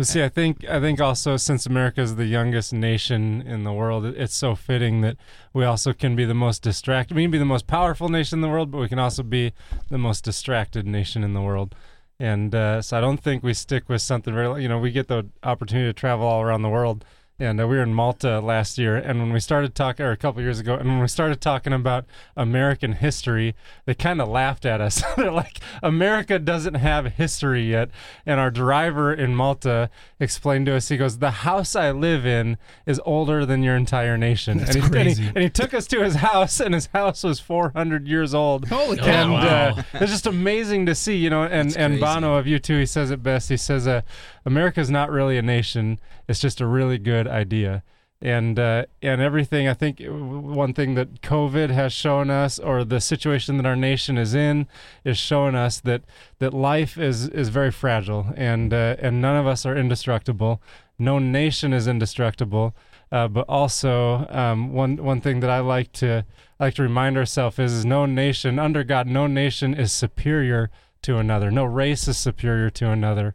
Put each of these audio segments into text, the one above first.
But see, I think I think also since America is the youngest nation in the world, it's so fitting that we also can be the most distracted. We can be the most powerful nation in the world, but we can also be the most distracted nation in the world. And uh, so I don't think we stick with something very. You know, we get the opportunity to travel all around the world. And uh, we were in Malta last year, and when we started talking, or a couple years ago, and when we started talking about American history, they kind of laughed at us. They're like, "America doesn't have history yet." And our driver in Malta explained to us, he goes, "The house I live in is older than your entire nation." That's and, he, and, crazy. he, and he took us to his house, and his house was 400 years old. Holy cow. And wow. uh, it's just amazing to see, you know. And That's and crazy. Bono of U2, he says it best. He says, uh, "America's not really a nation; it's just a really good idea." And uh, and everything. I think one thing that COVID has shown us, or the situation that our nation is in, is showing us that that life is is very fragile, and uh, and none of us are indestructible. No nation is indestructible. Uh, but also, um, one one thing that I like to I like to remind ourselves is, is no nation under God, no nation is superior to another. No race is superior to another.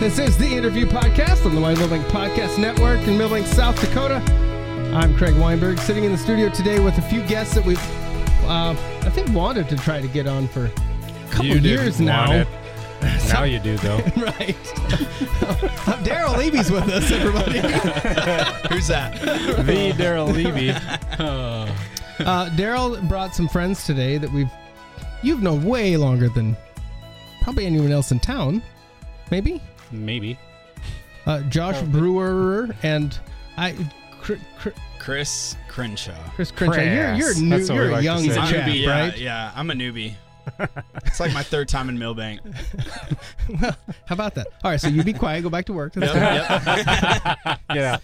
This is the Interview Podcast on the Wine Milbank Podcast Network in Milbank, South Dakota. I'm Craig Weinberg, sitting in the studio today with a few guests that we've, uh, I think, wanted to try to get on for a couple You didn't years now. want it. Now you do though. right. Daryl Liebe's with us, everybody. Who's that? the Daryl Liebe. Uh, Daryl brought some friends today that we've you've known way longer than probably anyone else in town. Maybe Maybe. uh, Josh Brewer and I, Cr- Cr- Chris Crenshaw. Chris Crenshaw. You're you're, new, That's what we you're a like to young a chap, newbie, yeah, right? yeah, I'm a newbie. it's like my third time in Milbank. Well, how about that? All right, so you be quiet, go back to work. That's Yep, yep. Get out.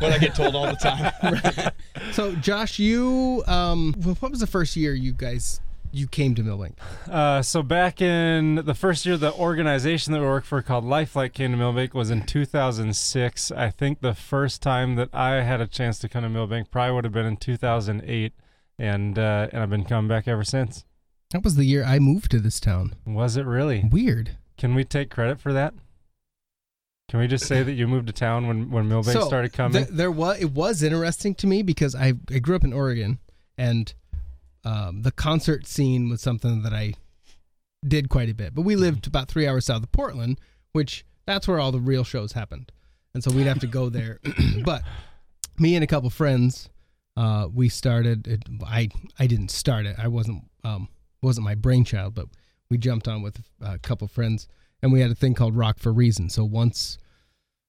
what I get told all the time. So, Josh, you um, what was the first year you guys you came to Milbank? Uh, so back in the first year, the organization that we worked for called Lifelight came to Milbank was in 2006. I think the first time that I had a chance to come to Milbank probably would have been in 2008, and uh, and I've been coming back ever since. That was the year I moved to this town. Was it really? Weird. Can we take credit for that? Can we just say that you moved to town when when Milbank So, started coming? Th- there was it was interesting to me because I I grew up in Oregon and um, the concert scene was something that I did quite a bit. But we lived about three hours south of Portland, which that's where all the real shows happened, and so we'd have to go there. but me and a couple friends, uh, we started. It, I I didn't start it. I wasn't um wasn't my brainchild, but we jumped on with a couple friends, and we had a thing called Rock for Reason. So once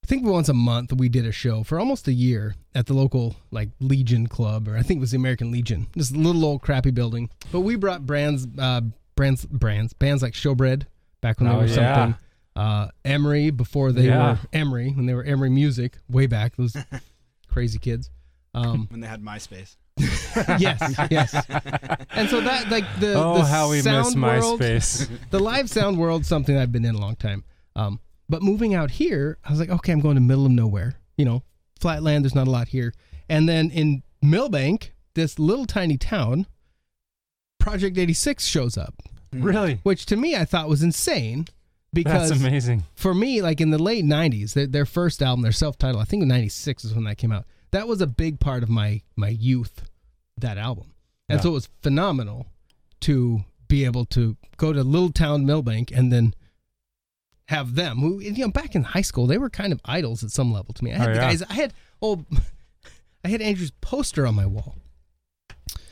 I think once a month we did a show for almost a year at the local like Legion Club, or I think it was the American Legion, this little old crappy building. But we brought brands, uh, brands, brands, bands like Showbread back when Oh, they were yeah. something. Uh, Emery before they Yeah. were Emery when they were Emery Music way back. Those crazy kids. Um, when they had MySpace. yes, yes. And so that like the oh, the how we miss sound world, MySpace. the live sound world's something I've been in a long time. Um, but moving out here, I was like, okay, I'm going to middle of nowhere. You know, flatland. There's not a lot here. And then in Milbank, this little tiny town, Project 86 shows up, hmm. really? which to me I thought was insane because That's amazing. for me, like in the late '90s, their, their first album, their self-titled, I think in '96 is when that came out. That was a big part of my my youth. That album, and Yeah. so it was phenomenal to be able to go to little town Milbank and then have them. Who you know, back in high school, they were kind of idols at some level to me. I had Oh, the yeah. guys. I had oh, I had Andrew's poster on my wall.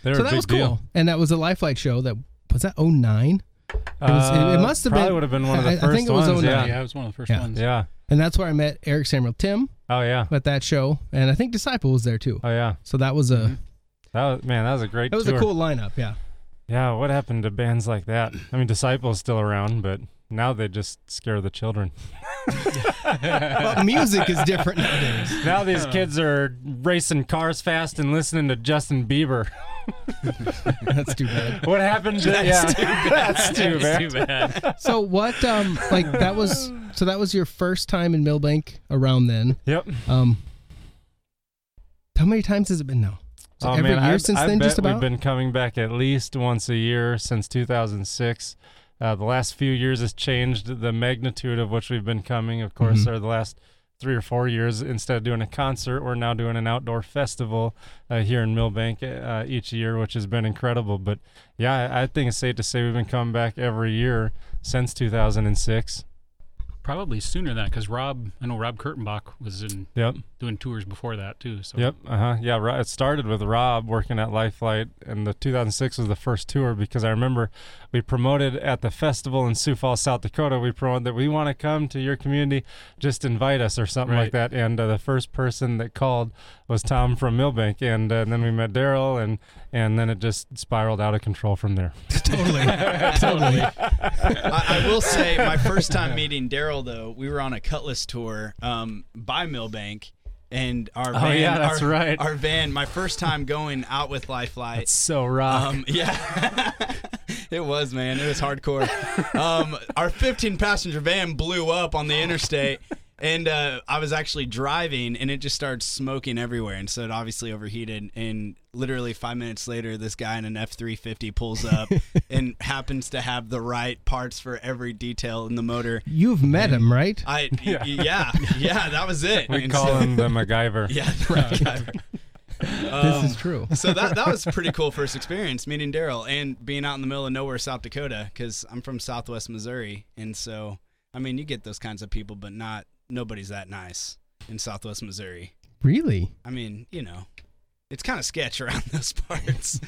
They're so a that big was cool, deal. and that was a Lifelight show. That was that 09? was- it- it Uh, must have probably been- would have been one of the I- I first think it was ones. 09. Yeah. Yeah, it was one of the first Yeah. ones. Yeah. and that's where I met Eric Samuel Tim Oh yeah. at that show, and I think Disciple was there too. Oh yeah. So that was a Mhm. That was man. That was a great. that was tour. a cool lineup. Yeah. Yeah, what happened to bands like that? I mean, Disciple's still around, but now they just scare the children. But music is different nowadays. Now these kids are racing cars fast and listening to Justin Bieber. That's too bad. What happened to yeah, That's too bad. Too bad. So what? Um, like that was so that was your first time in Milbank around then. Yep. Um, how many times has it been now? So oh, every man, year I, since I then, bet just about. we've been coming back at least once a year since 2006. Uh, the last few years has changed the magnitude of which we've been coming. Of course, Mhm. or the last three or four years, instead of doing a concert, we're now doing an outdoor festival uh, here in Milbank uh, each year, which has been incredible. But yeah, I, I think it's safe to say we've been coming back every year since 2006. Probably sooner than that because Rob, I know Rob Kurtenbach was in Yep. doing tours before that too. So Yep. Uh huh. Yeah. Ro- It started with Rob working at Life Lifelight, and the 2006 was the first tour because I remember we promoted at the festival in Sioux Falls, South Dakota. We promoted that we want to come to your community, just invite us or something like that. And uh, the first person that called was Tom from Milbank, and, uh, and then we met Daryl, and and then it just spiraled out of control from there. totally, totally. I, I will say, my first time meeting Daryl, though, we were on a Cutlass tour um, by Milbank, and our Oh, van, yeah, that's our, right. Our van, my first time going out with Lifelight. so rock. Um, yeah, it was man. It was hardcore. Um, our 15 passenger van blew up on the interstate, and uh, I was actually driving, and it just started smoking everywhere, and so it obviously overheated. And literally five minutes later, this guy in an F350 pulls up and happens to have the right parts for every detail in the motor. You've met him, right? I Yeah. yeah yeah, that was it. we And call so- him the MacGyver. yeah the right guy. this Um, is true. so that that was a pretty cool first experience meeting Daryl and being out in the middle of nowhere, South Dakota, because I'm from Southwest Missouri, and so I mean you get those kinds of people, but not nobody's that nice in Southwest Missouri. Really? I mean, you know, it's kind of sketch around those parts.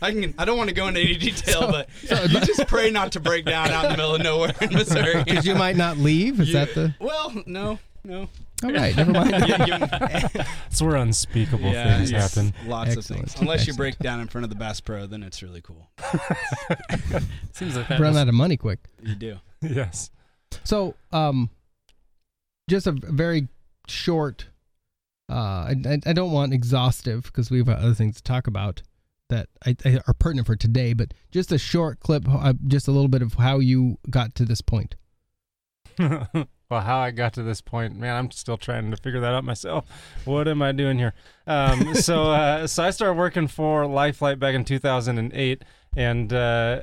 I can I don't want to go into any detail, but you just pray not to break down out in the middle of nowhere in Missouri. Because you might not leave. Is You- that the? well, no, no. All right, never mind. You- you- It's where unspeakable Yeah, things yes. happen. Lots Excellent. of things. Unless you break down in front of the Bass Pro, then it's really cool. seems like that. Run was- out of money quick. You do. yes. So, um, just a very short. Uh, I, I, I don't want exhaustive because we have other things to talk about that I, I are pertinent for today. But just a short clip, uh, just a little bit of how you got to this point. well, how I got to this point, man, I'm still trying to figure that out myself. What am I doing here? Um, so, uh, so I started working for Lifelight back in 2008, and uh,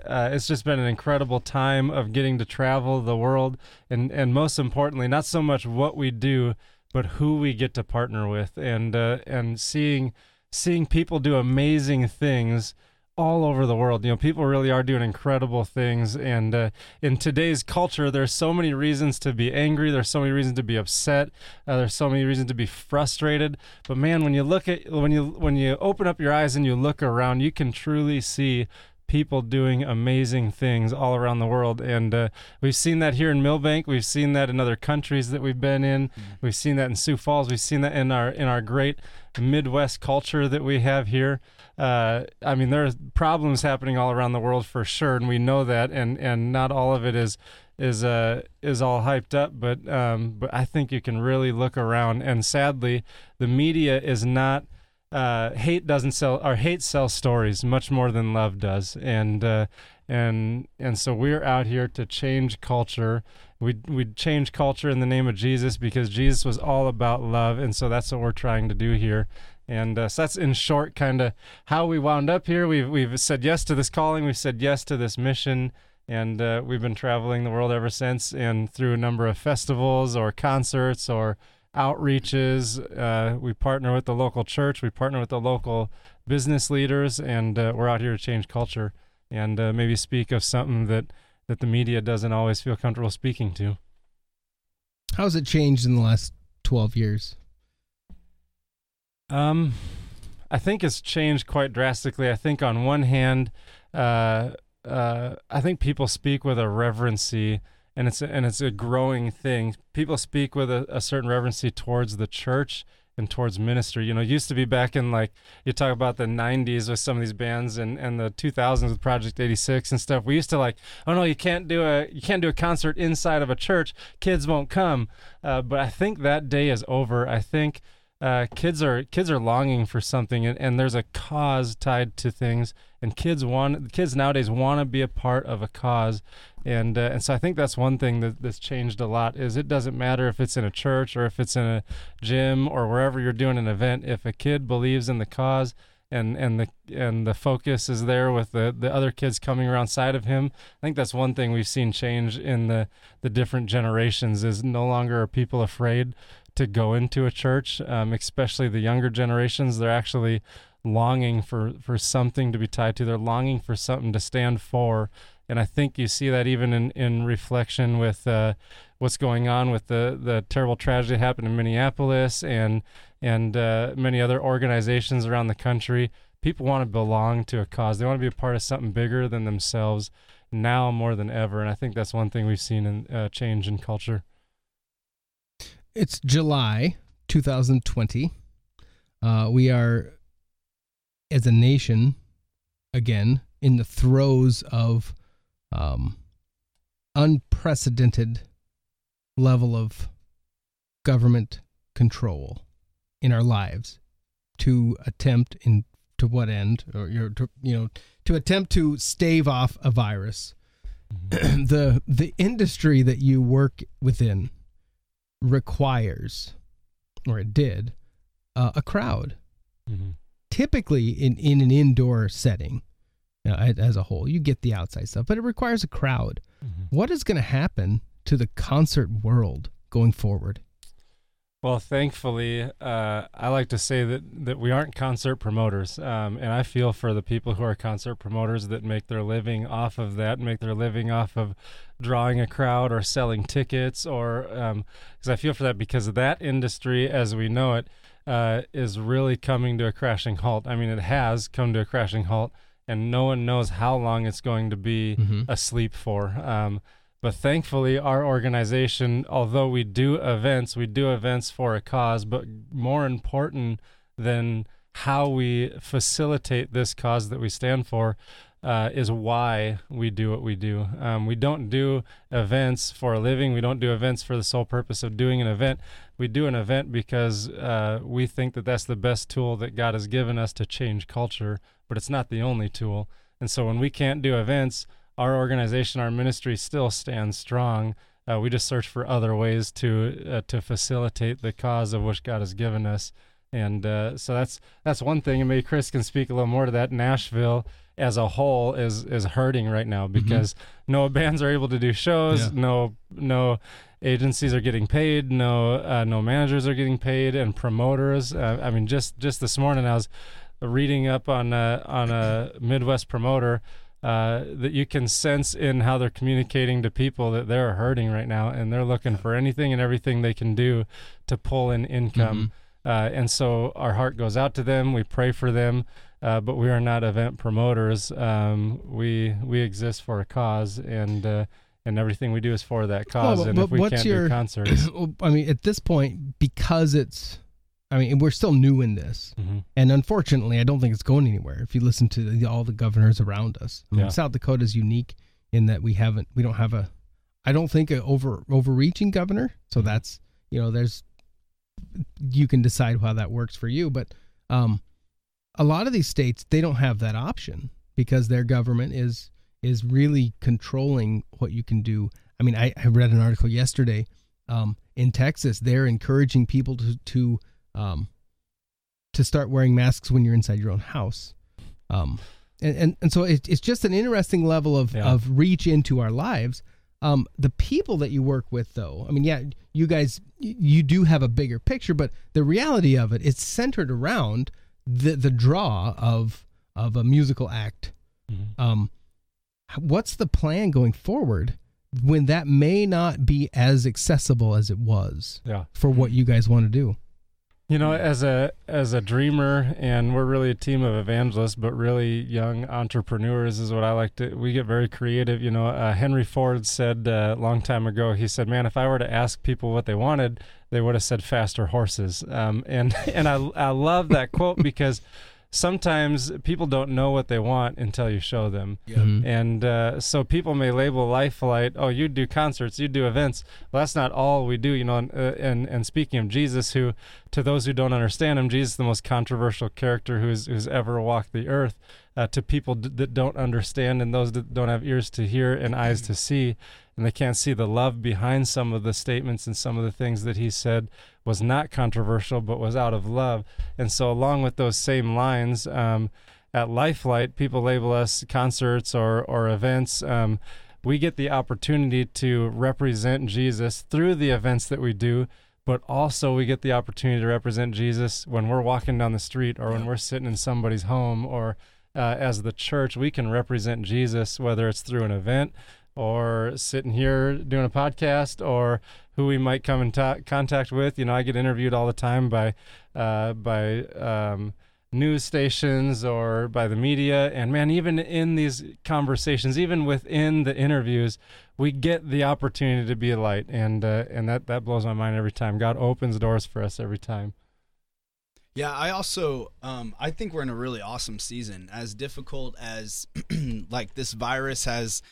uh, it's just been an incredible time of getting to travel the world, and and most importantly, not so much what we do, but who we get to partner with, and uh, and seeing seeing people do amazing things all over the world. You know, people really are doing incredible things. And uh, in today's culture, there's so many reasons to be angry. There's so many reasons to be upset. Uh, there's so many reasons to be frustrated. But man, when you look at when you when you open up your eyes and you look around, you can truly see people doing amazing things all around the world. And uh, we've seen that here in Milbank. We've seen that in other countries that we've been in. We've seen that in Sioux Falls. We've seen that in our in our great Midwest culture that we have here. Uh, I mean there are problems happening all around the world for sure and we know that. And and not all of it is is uh is all hyped up but um but I think you can really look around. And sadly the media is not uh, hate doesn't sell or hate sells stories much more than love does. And uh, and and so we're out here to change culture. We we change culture in the name of Jesus because Jesus was all about love. And so that's what we're trying to do here. And uh, so that's in short kind of how we wound up here. We've we've said yes to this calling. We've said yes to this mission. And uh, we've been traveling the world ever since and through a number of festivals or concerts or outreaches. Uh, we partner with the local church. We partner with the local business leaders, and uh, we're out here to change culture and uh, maybe speak of something that that the media doesn't always feel comfortable speaking to. How's it changed in the last twelve years? Um, I think it's changed quite drastically. I think on one hand, uh, uh, I think people speak with a reverency, and it's a, and it's a growing thing. People speak with a, a certain reverency towards the church and towards ministry. You know, used to be back in like you talk about the '90s with some of these bands and and the 2000s with Project 86 and stuff. We used to like, oh no, you can't do a you can't do a concert inside of a church. Kids won't come. Uh, but I think that day is over. I think uh, kids are kids are longing for something, and, and there's a cause tied to things, and kids want kids nowadays want to be a part of a cause, and uh, and so I think that's one thing that that's changed a lot is it doesn't matter if it's in a church or if it's in a gym or wherever you're doing an event, if a kid believes in the cause and and the and the focus is there with the the other kids coming around side of him. I think that's one thing we've seen change in the the different generations is no longer are people afraid to go into a church, um, especially the younger generations. They're actually longing for for something to be tied to. They're longing for something to stand for, and I think you see that even in in reflection with. Uh, what's going on with the the terrible tragedy that happened in Minneapolis and and uh, many other organizations around the country. People want to belong to a cause. They want to be a part of something bigger than themselves now more than ever. And I think that's one thing we've seen in uh, change in culture. It's July 2020. Uh, we are, as a nation, again in the throes of um, unprecedented level of government control in our lives to attempt in to what end or you to, you know to attempt to stave off a virus mm-hmm. the the industry that you work within requires or it did uh, a crowd mm-hmm. typically in in an indoor setting you know, as a whole you get the outside stuff but it requires a crowd mm-hmm. what is going to happen to the concert world going forward well, thankfully, uh, I like to say that, that we aren't concert promoters. Um, and I feel for the people who are concert promoters that make their living off of that, make their living off of drawing a crowd or selling tickets. Or because um, I feel for that because that industry, as we know it, uh, is really coming to a crashing halt. I mean, it has come to a crashing halt, and no one knows how long it's going to be mm-hmm. asleep for. Um, but thankfully, our organization, although we do events, we do events for a cause, but more important than how we facilitate this cause that we stand for uh, is why we do what we do. Um, we don't do events for a living. We don't do events for the sole purpose of doing an event. We do an event because uh, we think that that's the best tool that God has given us to change culture, but it's not the only tool. And so when we can't do events, our organization, our ministry still stands strong. Uh, we just search for other ways to uh, to facilitate the cause of which God has given us, and uh, so that's that's one thing. And maybe Chris can speak a little more to that. Nashville as a whole is is hurting right now mm-hmm. because mm-hmm. no bands are able to do shows, yeah. no no agencies are getting paid, no uh, no managers are getting paid, and promoters. Uh, I mean, just just this morning I was reading up on on a Midwest promoter uh, that you can sense in how they're communicating to people that they're hurting right now and they're looking for anything and everything they can do to pull in income. Mm-hmm. Uh, and so our heart goes out to them. We pray for them, uh, but we are not event promoters. Um, we we exist for a cause, and uh, and everything we do is for that cause. Well, but, and if we can't your, do concerts, I mean, at this point, because it's I mean, we're still new in this, mm-hmm. and unfortunately, I don't think it's going anywhere. If you listen to the, all the governors around us, I mean, yeah. South Dakota is unique in that we haven't, we don't have a, I don't think a over overreaching governor. So mm-hmm. that's you know, there's, you can decide how that works for you, but um, a lot of these states they don't have that option because their government is is really controlling what you can do. I mean, I, I read an article yesterday um, in Texas. They're encouraging people to to um, to start wearing masks when you're inside your own house. Um, and, and, and so it, it's just an interesting level of, yeah. of reach into our lives. Um, the people that you work with, though, I mean, yeah, you guys, you do have a bigger picture, but the reality of it, it's centered around the the draw of of a musical act. Mm-hmm. Um, what's the plan going forward when that may not be as accessible as it was yeah. for what you guys want to do? You know, as a as a dreamer, and we're really a team of evangelists, but really young entrepreneurs is what I like to. We get very creative. You know, uh, Henry Ford said uh, a long time ago. He said, "Man, if I were to ask people what they wanted, they would have said faster horses." Um, and and I I love that quote because sometimes people don't know what they want until you show them. Mm-hmm. And uh, so people may label Lifelight, oh, you do concerts, you do events. Well, that's not all we do, you know. And, uh, and, and speaking of Jesus, who, to those who don't understand him, Jesus is the most controversial character who's who's ever walked the earth. uh, to people d- that don't understand and those that don't have ears to hear and eyes to see, and they can't see the love behind some of the statements and some of the things that he said was not controversial but was out of love. And so, along with those same lines, um, at Lifelight, people label us concerts or or events. Um, we get the opportunity to represent Jesus through the events that we do, but also we get the opportunity to represent Jesus when we're walking down the street or when we're sitting in somebody's home or uh, as the church, we can represent Jesus, whether it's through an event or sitting here doing a podcast or who we might come in ta- contact with. You know, I get interviewed all the time by, uh, by, um, news stations or by the media and man even in these conversations even within the interviews we get the opportunity to be a light and uh, and that that blows my mind every time god opens doors for us every time Yeah, I also um, I think we're in a really awesome season. As difficult as like this virus has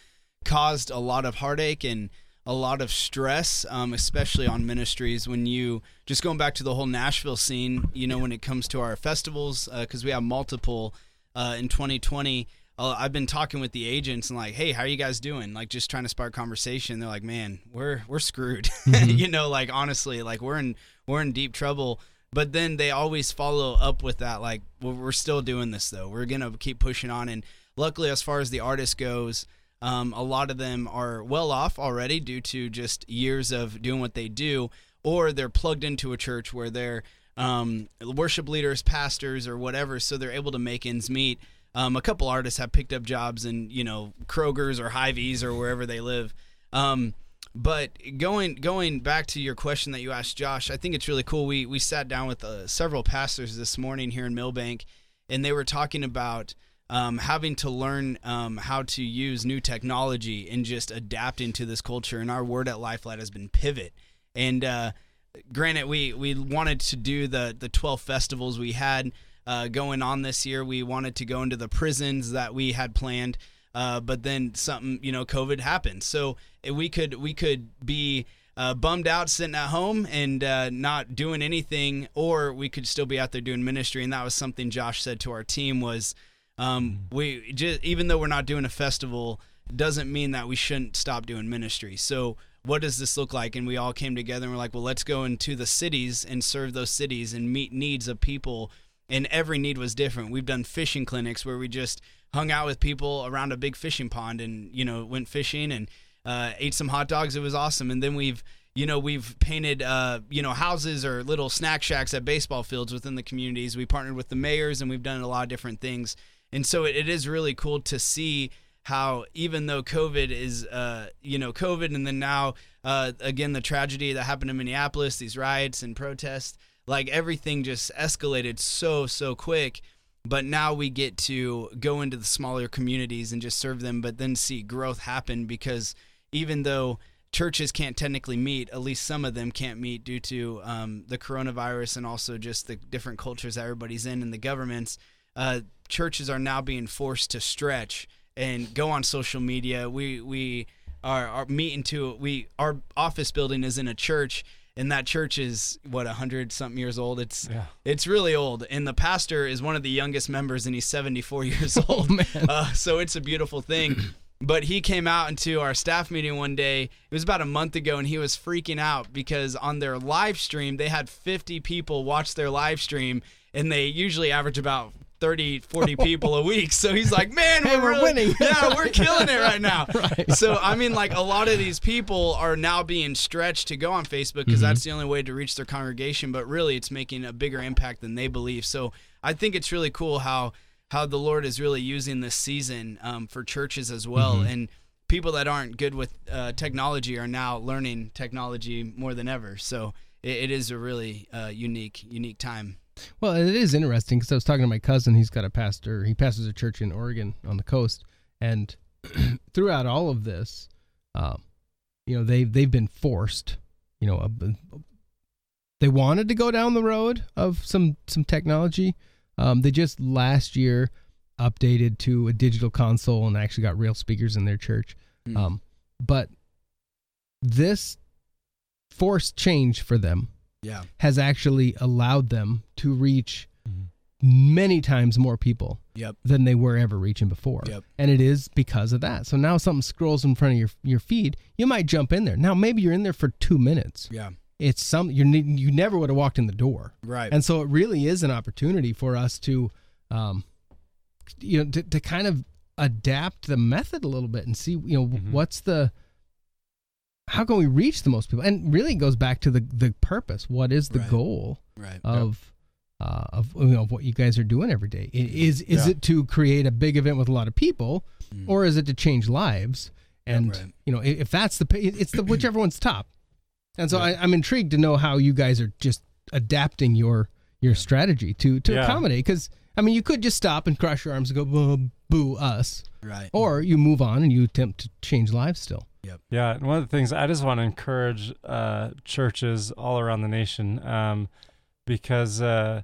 caused a lot of heartache and a lot of stress, um, especially on ministries. When you just going back to the whole Nashville scene, you know, when it comes to our festivals, because we have multiple uh, in 2020. Uh, I've been talking with the agents and like, hey, how are you guys doing? Like, just trying to spark conversation. They're like, man, we're we're screwed. you know, like honestly, like we're in we're in deep trouble. But then they always follow up with that, like, well, we're still doing this though. We're gonna keep pushing on. And luckily, as far as the artist goes, um, a lot of them are well off already due to just years of doing what they do, or they're plugged into a church where they're um, worship leaders, pastors, or whatever, so they're able to make ends meet. Um, a couple artists have picked up jobs in you know Kroger's or Hy-Vee's or wherever they live. Um, but going going back to your question that you asked Josh, I think it's really cool. We we sat down with uh, several pastors this morning here in Milbank, and they were talking about um, having to learn um, how to use new technology and just adapting to this culture. And our word at Lifelight has been pivot. And uh, granted, we we wanted to do the the twelve festivals we had uh, going on this year. We wanted to go into the prisons that we had planned. Uh, but then something, you know, COVID happened. So we could we could be uh, bummed out sitting at home and uh, not doing anything, or we could still be out there doing ministry. And that was something Josh said to our team was, um, we just even though we're not doing a festival, doesn't mean that we shouldn't stop doing ministry. So what does this look like? And we all came together and we're like, well, let's go into the cities and serve those cities and meet needs of people. And every need was different. We've done fishing clinics where we just hung out with people around a big fishing pond and you know went fishing and uh, ate some hot dogs. It was awesome. And then we've you know we've painted uh, you know houses or little snack shacks at baseball fields within the communities. We partnered with the mayors and we've done a lot of different things. And so it, it is really cool to see how even though COVID is uh, you know COVID and then now uh, again the tragedy that happened in Minneapolis, these riots and protests, like everything just escalated so so quick. But now we get to go into the smaller communities and just serve them but then see growth happen because even though churches can't technically meet at least some of them can't meet due to um, the coronavirus and also just the different cultures everybody's in and the governments uh, churches are now being forced to stretch and go on social media we we are, are meeting to we our office building is in a church and that church is what a hundred something years old. It's Yeah. it's really old, and the pastor is one of the youngest members, and he's seventy four years old. man. Uh, so it's a beautiful thing. But he came out into our staff meeting one day. It was about a month ago, and he was freaking out because on their live stream they had fifty people watch their live stream, and they usually average about 30, 40 people a week. So he's like, man, Hey, we're, we're really- winning." Yeah, we're killing it right now. Right. So I mean, like a lot of these people are now being stretched to go on Facebook because that's the only way to reach their congregation. But really, it's making a bigger impact than they believe. So I think it's really cool how how the Lord is really using this season um, for churches as well, and people that aren't good with uh, technology are now learning technology more than ever. So it, it is a really uh, unique unique time. Well, it is interesting because I was talking to my cousin. He's got a pastor. He pastors a church in Oregon on the coast, and throughout all of this, um, you know, they they've been forced. You know, a, they wanted to go down the road of some some technology. Um, they just last year updated to a digital console and actually got real speakers in their church. Mm. Um, but this forced change for them Yeah. has actually allowed them to reach many times more people Yep. than they were ever reaching before. Yep. And it is because of that. So now something scrolls in front of your your feed, you might jump in there. Now maybe you're in there for 2 minutes. Yeah. It's some you you never would have walked in the door. Right. And so it really is an opportunity for us to um you know to, to kind of adapt the method a little bit and see you know Mhm. what's the how can we reach the most people and really it goes back to the the purpose what is the Right. goal right. of uh, of you know of what you guys are doing every day I- is is Yeah. it to create a big event with a lot of people Mm. or is it to change lives and right. you know if that's the it's the whichever one's top and so Yeah. I, i'm intrigued to know how you guys are just adapting your your strategy to to Yeah. accommodate because i mean you could just stop and cross your arms and go boo, boo us right. or you move on and you attempt to change lives still Yep. Yeah, and one of the things I just want to encourage uh, churches all around the nation, um, because uh,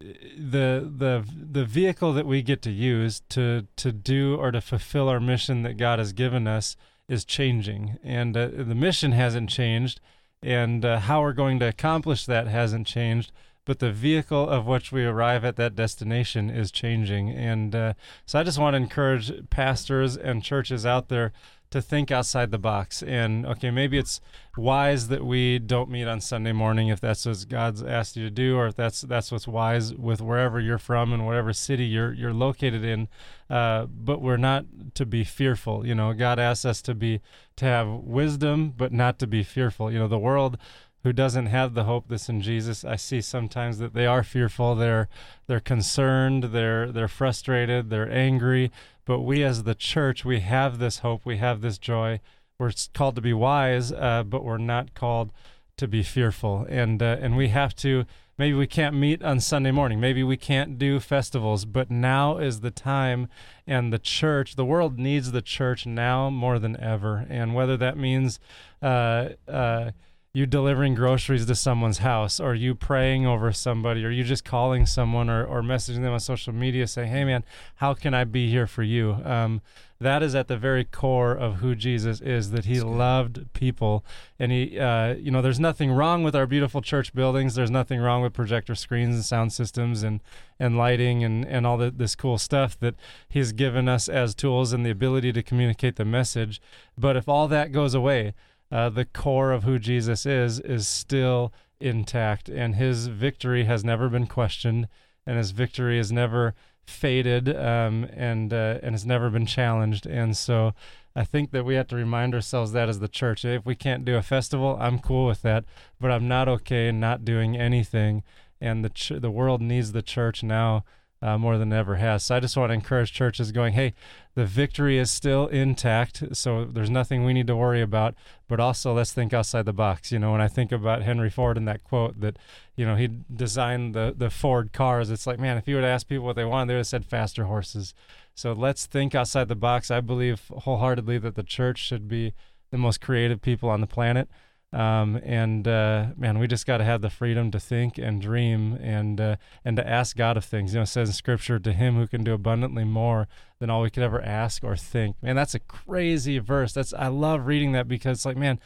the the the vehicle that we get to use to to do or to fulfill our mission that God has given us is changing, and uh, the mission hasn't changed, and uh, how we're going to accomplish that hasn't changed. But the vehicle of which we arrive at that destination is changing, and uh, so I just want to encourage pastors and churches out there to think outside the box. And okay, maybe it's wise that we don't meet on Sunday morning if that's what God's asked you to do, or if that's that's what's wise with wherever you're from and whatever city you're you're located in. Uh, but we're not to be fearful. You know, God asks us to be to have wisdom, but not to be fearful. You know, the world who doesn't have the hope that's in Jesus, I see sometimes that they are fearful. They're they're concerned. They're they're frustrated. They're angry. But we as the church, we have this hope. We have this joy. We're called to be wise, uh, but we're not called to be fearful. And uh, and we have to. Maybe we can't meet on Sunday morning. Maybe we can't do festivals. But now is the time, and the church, the world needs the church now more than ever. And whether that means uh, uh, you delivering groceries to someone's house or you praying over somebody or you just calling someone or, or messaging them on social media saying hey man how can i be here for you? Um, that is at the very core of who jesus is that he loved people. And he uh, you know there's nothing wrong with our beautiful church buildings. There's nothing wrong with projector screens and sound systems and and lighting and and all the, this cool stuff that he's given us as tools and the ability to communicate the message. But if all that goes away uh, the core of who Jesus is is still intact, and his victory has never been questioned, and his victory has never faded, um, and uh, and has never been challenged. And so, I think that we have to remind ourselves that as the church, if we can't do a festival, I'm cool with that, but I'm not okay not doing anything. And the ch- the world needs the church now. Uh, more than ever has. So I just want to encourage churches going, hey, the victory is still intact. So there's nothing we need to worry about but also let's think outside the box. You know, when I think about Henry Ford and that quote that, you know, he designed the the Ford cars, it's like, man, if you would ask people what they wanted, they would have said faster horses. So let's think outside the box. I believe wholeheartedly that the church should be the most creative people on the planet. Um, and uh, man, we just got to have the freedom to think and dream and uh, and to ask God of things. You know, it says in Scripture, "To Him who can do abundantly more than all we could ever ask or think." Man, that's a crazy verse. That's I love reading that because it's like, man,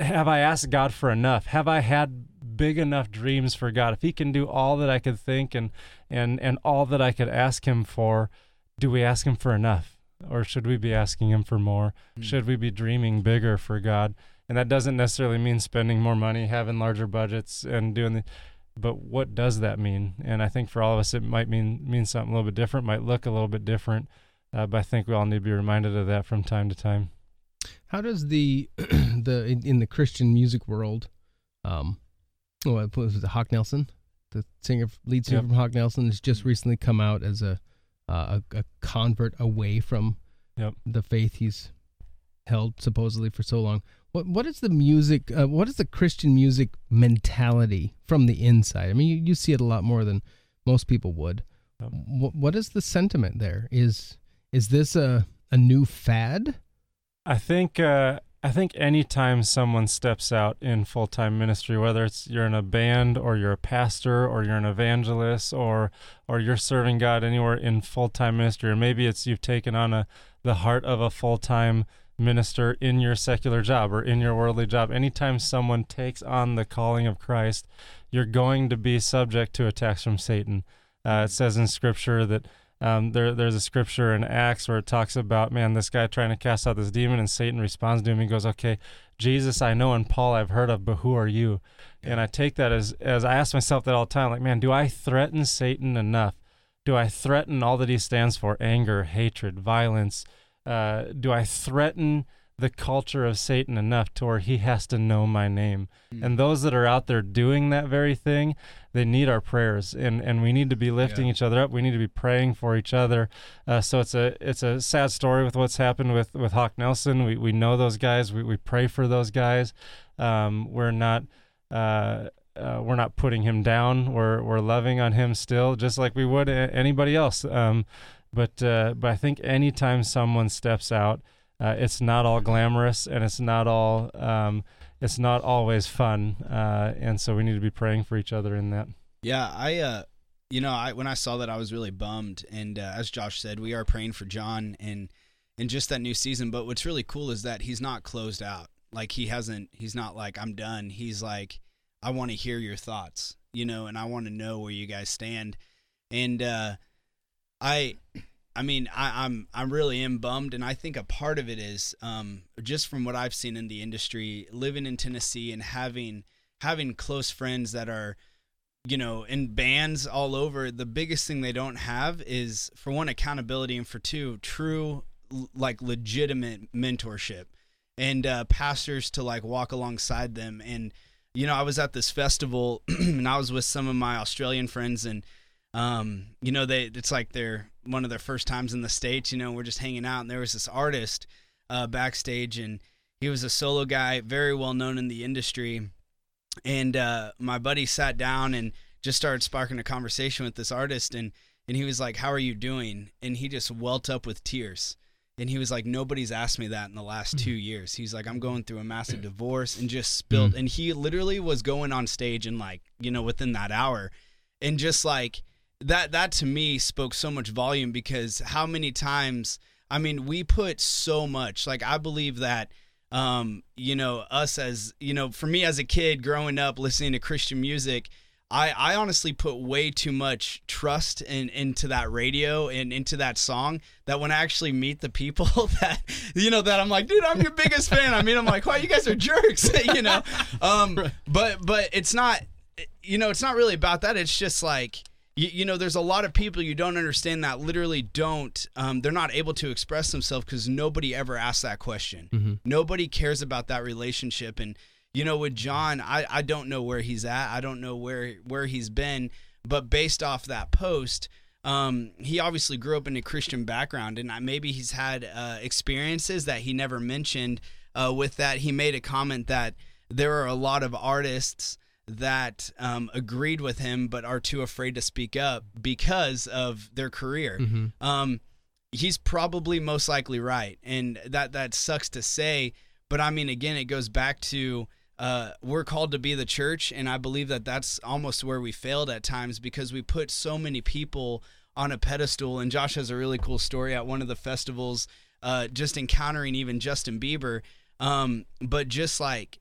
have I asked God for enough? Have I had big enough dreams for God? If He can do all that I could think and and and all that I could ask Him for, do we ask Him for enough, or should we be asking Him for more? Mm. Should we be dreaming bigger for God? And that doesn't necessarily mean spending more money, having larger budgets, and doing the. But what does that mean? And I think for all of us, it might mean mean something a little bit different, might look a little bit different. Uh, but I think we all need to be reminded of that from time to time. How does the the in, in the Christian music world, um, oh, what was Hawk Nelson, the singer lead singer Yep. from Hawk Nelson, has just recently come out as a uh, a, a convert away from Yep. the faith he's held supposedly for so long. What what is the music? Uh, what is the Christian music mentality from the inside? I mean, you, you see it a lot more than most people would. What what is the sentiment there? Is is this a a new fad? I think uh, I think anytime someone steps out in full time ministry, whether it's you're in a band or you're a pastor or you're an evangelist or or you're serving God anywhere in full time ministry, or maybe it's you've taken on a the heart of a full time minister in your secular job or in your worldly job. Anytime someone takes on the calling of Christ, you're going to be subject to attacks from Satan. Uh, it says in Scripture that um, there there's a scripture in Acts where it talks about man, this guy trying to cast out this demon, and Satan responds to him. He goes, "Okay, Jesus, I know, and Paul, I've heard of, but who are you?" And I take that as as I ask myself that all the time, like, man, do I threaten Satan enough? Do I threaten all that he stands for? Anger, hatred, violence. Uh, do I threaten the culture of Satan enough to where he has to know my name? Mm. And those that are out there doing that very thing, they need our prayers, and and we need to be lifting Yeah. each other up. We need to be praying for each other. Uh, so it's a it's a sad story with what's happened with with Hawk Nelson. We we know those guys. We we pray for those guys. Um, we're not. Uh, uh, we're not putting him down. We're we're loving on him still, just like we would a- anybody else. Um, but uh, but I think anytime someone steps out, uh, it's not all glamorous and it's not all um, it's not always fun. Uh, and so we need to be praying for each other in that. Yeah, I uh you know, I when I saw that I was really bummed and uh, as Josh said, we are praying for John and and just that new season, but what's really cool is that he's not closed out. Like he hasn't he's not like I'm done. He's like I want to hear your thoughts, you know, and I want to know where you guys stand. And uh I I mean, I, I'm I'm really am bummed, and I think a part of it is um, just from what I've seen in the industry, living in Tennessee and having having close friends that are, you know, in bands all over. The biggest thing they don't have is for one accountability, and for two, true like legitimate mentorship and uh, pastors to like walk alongside them. And you know, I was at this festival, and I was with some of my Australian friends, and um, you know, they it's like they're one of their first times in the states. You know, we're just hanging out, and there was this artist uh, backstage, and he was a solo guy, very well known in the industry. And uh, my buddy sat down and just started sparking a conversation with this artist, and and he was like, "How are you doing?" And he just welt up with tears. And he was like, nobody's asked me that in the last two years. He's like, I'm going through a massive divorce and just spilled. And he literally was going on stage and like, you know, within that hour, and just like that that to me spoke so much volume because how many times I mean we put so much like I believe that um you know us as you know for me as a kid growing up listening to Christian music I, I honestly put way too much trust in, into that radio and into that song that when I actually meet the people that you know that I'm like, dude, I'm your biggest fan. I mean, I'm like, wow, you guys are jerks, you know. Um, but but it's not, you know, it's not really about that. It's just like you, you know, there's a lot of people you don't understand that literally don't, um, they're not able to express themselves because nobody ever asked that question. Nobody cares about that relationship. And, you know, with John, I, I don't know where he's at. I don't know where, where he's been. But based off that post, um, he obviously grew up in a Christian background, and I- maybe he's had uh, experiences that he never mentioned. Uh, with that, he made a comment that there are a lot of artists that um, agreed with him but are too afraid to speak up because of their career. Um, he's probably most likely right, and that that sucks to say. But I mean, again, it goes back to uh, we're called to be the church, and I believe that that's almost where we failed at times because we put so many people on a pedestal. And Josh has a really cool story at one of the festivals, uh, just encountering even Justin Bieber. Um, but just like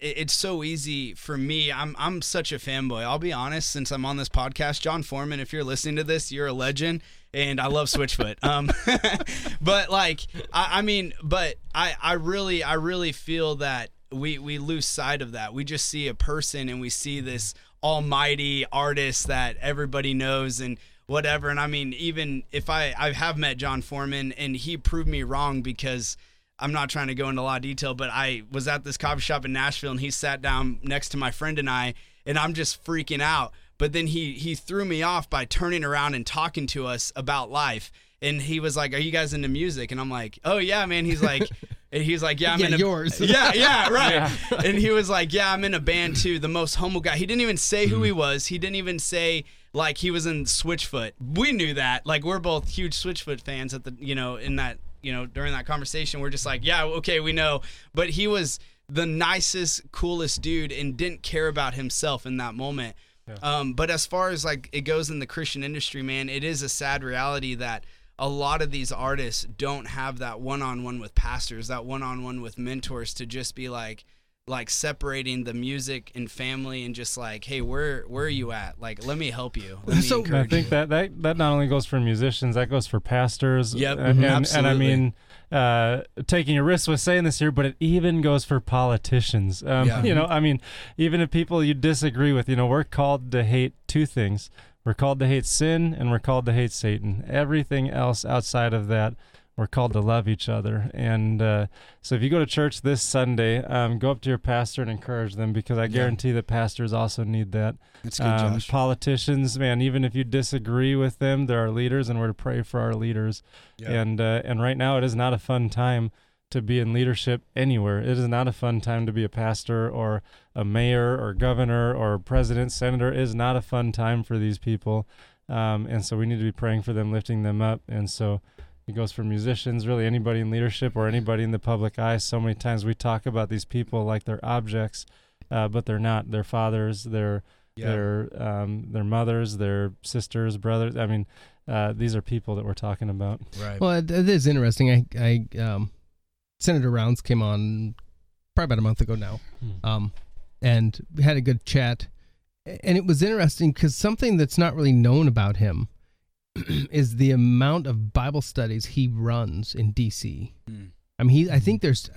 it's so easy for me. I'm I'm such a fanboy. I'll be honest. Since I'm on this podcast, Jon Foreman, if you're listening to this, you're a legend, and I love Switchfoot. Um, but like, I, I mean, but I I really I really feel that we we lose sight of that. We just see a person and we see this almighty artist that everybody knows and whatever. And I mean, even if I I have met Jon Foreman and he proved me wrong because. I'm not trying to go into a lot of detail, but I was at this coffee shop in Nashville and he sat down next to my friend and I, and I'm just freaking out. But then he he threw me off by turning around and talking to us about life. And he was like, "Are you guys into music?" And I'm like, "Oh yeah, man." He's like, and he's like, "Yeah, I'm Yeah, in a, yours. Yeah, yeah, right." And he was like, "Yeah, I'm in a band too." The most humble guy. He didn't even say who he mm-hmm. was. He didn't even say like he was in Switchfoot. We knew that. Like we're both huge Switchfoot fans at the you know in that you know during that conversation we're just like yeah okay we know. But he was the nicest coolest dude and didn't care about himself in that moment. Um, but as far as like it goes in the christian industry man it is a sad reality that a lot of these artists don't have that one-on-one with pastors that one-on-one with mentors to just be like like separating the music and family and just like, hey, where where are you at? Like, let me help you. Let So- And I think you. that, that that not only goes for musicians, that goes for pastors. Yep, uh, and, and I mean, uh, taking a risk with saying this here, but it even goes for politicians. Um, Yeah. You know, I mean, even if people you disagree with, you know, we're called to hate two things. We're called to hate sin, and we're called to hate Satan. Everything else outside of that, we're called to love each other. And uh, so, if you go to church this Sunday, um, go up to your pastor and encourage them, because I guarantee that pastors also need that. That's good, Um, Josh. politicians, man, even if you disagree with them, they're our leaders, and we're to pray for our leaders. Yeah. And uh, and right now, it is not a fun time to be in leadership anywhere. It is not a fun time to be a pastor or a mayor or governor or president, senator. It is not a fun time for these people. Um, and so we need to be praying for them, lifting them up. And so it goes for musicians, really anybody in leadership or anybody in the public eye. So many times we talk about these people like they're objects, uh, but they're not. They're fathers. They're Yeah. their um, their mothers, their sisters, brothers. I mean, uh, these are people that we're talking about. Right. Well, it, it is interesting. I, I, um, Senator Rounds came on probably about a month ago now, um, and we had a good chat. And it was interesting because something that's not really known about him is the amount of Bible studies he runs in D.C. Mm. I mean, he. I think there's,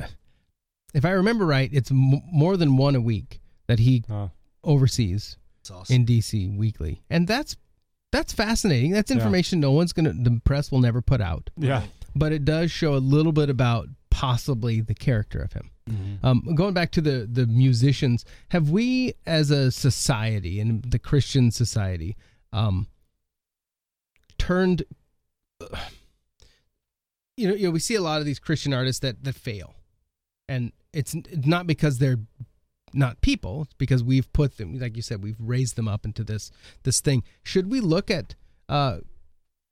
if I remember right, it's m- more than one a week that he Oh, oversees awesome. in DC weekly, and that's that's fascinating. That's Yeah. information no one's gonna, the press will never put out, yeah. but it does show a little bit about possibly the character of him. Mm-hmm. Um, going back to the the musicians, have we as a society and the Christian society um, turned? You know, you know, we see a lot of these Christian artists that that fail, and it's not because they're not people; it's because we've put them, like you said, we've raised them up into this this thing. Should we look at uh,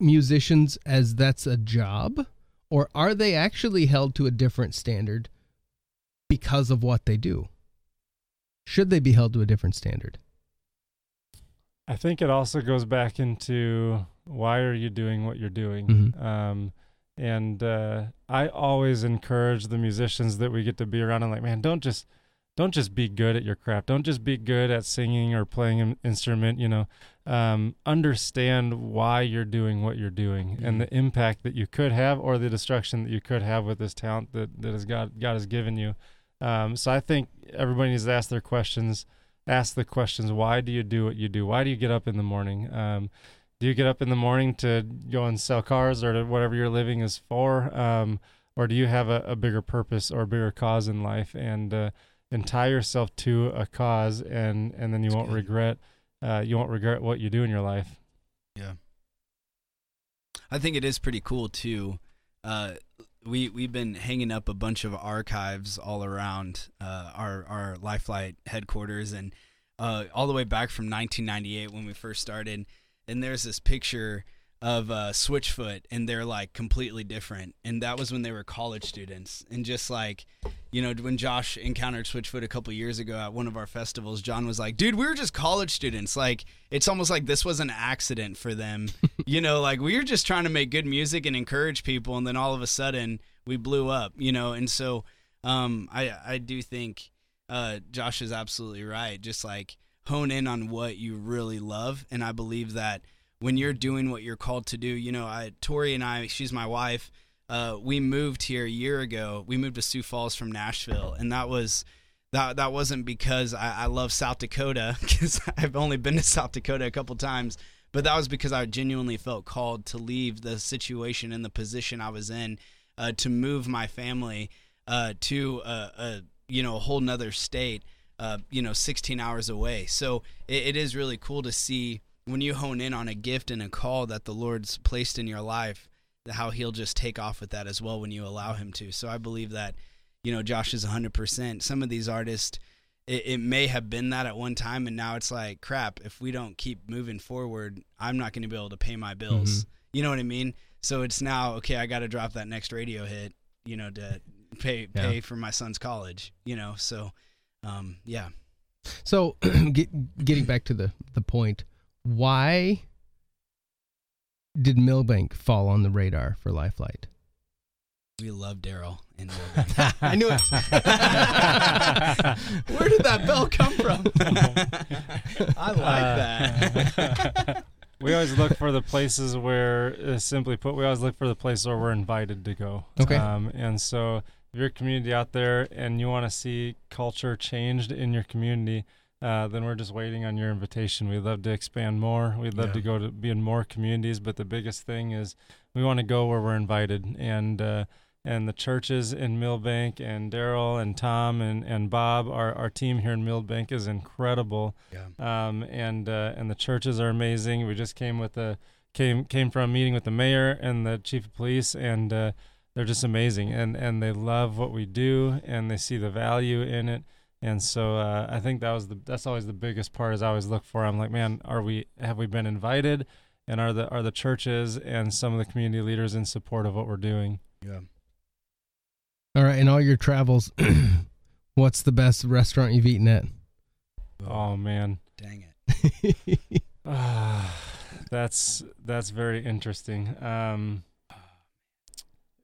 musicians as that's a job, or are they actually held to a different standard? because of what they do? Should they be held to a different standard? I think it also goes back into why are you doing what you're doing? Mhm. Um, and uh, I always encourage the musicians that we get to be around. I'm like, man, don't just don't just be good at your craft. Don't just be good at singing or playing an instrument. You know, um, understand why you're doing what you're doing and the impact that you could have or the destruction that you could have with this talent that that has God God has given you. Um, so I think everybody needs to ask their questions. Ask the questions. Why do you do what you do? Why do you get up in the morning? Um, do you get up in the morning to go and sell cars or to whatever your living is for? Um, or do you have a, a bigger purpose or a bigger cause in life and uh, and tie yourself to a cause and and then you That's won't good. regret uh, you won't regret what you do in your life. Yeah, I think it is pretty cool too. Uh, we we've been hanging up a bunch of archives all around uh, our our Lifelight headquarters, and uh, all the way back from 1998 when we first started. And there's this picture of uh, Switchfoot, and they're like completely different. And that was when they were college students, and just like you know, when Josh encountered Switchfoot a couple years ago at one of our festivals, Jon was like, "Dude, we were just college students. Like, it's almost like this was an accident for them. you know, like we were just trying to make good music and encourage people, and then all of a sudden we blew up. You know, and so um, I I do think uh, Josh is absolutely right. Just like hone in on what you really love, and I believe that when you're doing what you're called to do, you know, I Tori and I, she's my wife uh, we moved here a year ago. We moved to Sioux Falls from Nashville, and that was that that wasn't because I, I love South Dakota because I've only been to South Dakota a couple times, but that was because I genuinely felt called to leave the situation and the position I was in, uh, to move my family uh, to a, a you know a whole nother state, uh, you know, 16 hours away. So it, it is really cool to see when you hone in on a gift and a call that the Lord's placed in your life how he'll just take off with that as well when you allow him to. So I believe that, you know, Josh is 100%. Some of these artists, it, it may have been that at one time, and now it's like, crap, if we don't keep moving forward, I'm not going to be able to pay my bills. You know what I mean? So it's now, okay, I got to drop that next radio hit, you know, to pay Yeah. pay for my son's college, you know? So, um, yeah. So, get, getting back to the the point, why did Milbank fall on the radar for Lifelight? We love Daryl and I knew it. Where did that bell come from? I like Uh, that. we always look for the places where, uh, simply put, we always look for the places where we're invited to go. Okay. Um, and so, if you're a community out there and you want to see culture changed in your community, uh, then we're just waiting on your invitation. We'd love to expand more. We'd love Yeah. to go to be in more communities, but the biggest thing is we want to go where we're invited. And uh, and the churches in Milbank and Daryl and Tom and, and Bob, our, our team here in Milbank is incredible. Yeah. Um, and uh, and the churches are amazing. We just came with a came came from a meeting with the mayor and the chief of police, and uh, they're just amazing. And and they love what we do, and they see the value in it. And so uh, I think that was the that's always the biggest part. Is I always look for. I'm like, man, are we have we been invited? And are the are the churches and some of the community leaders in support of what we're doing? Yeah. All right, in all your travels, what's the best restaurant you've eaten at? Oh man, Dang it. Ah, that's that's very interesting. Um,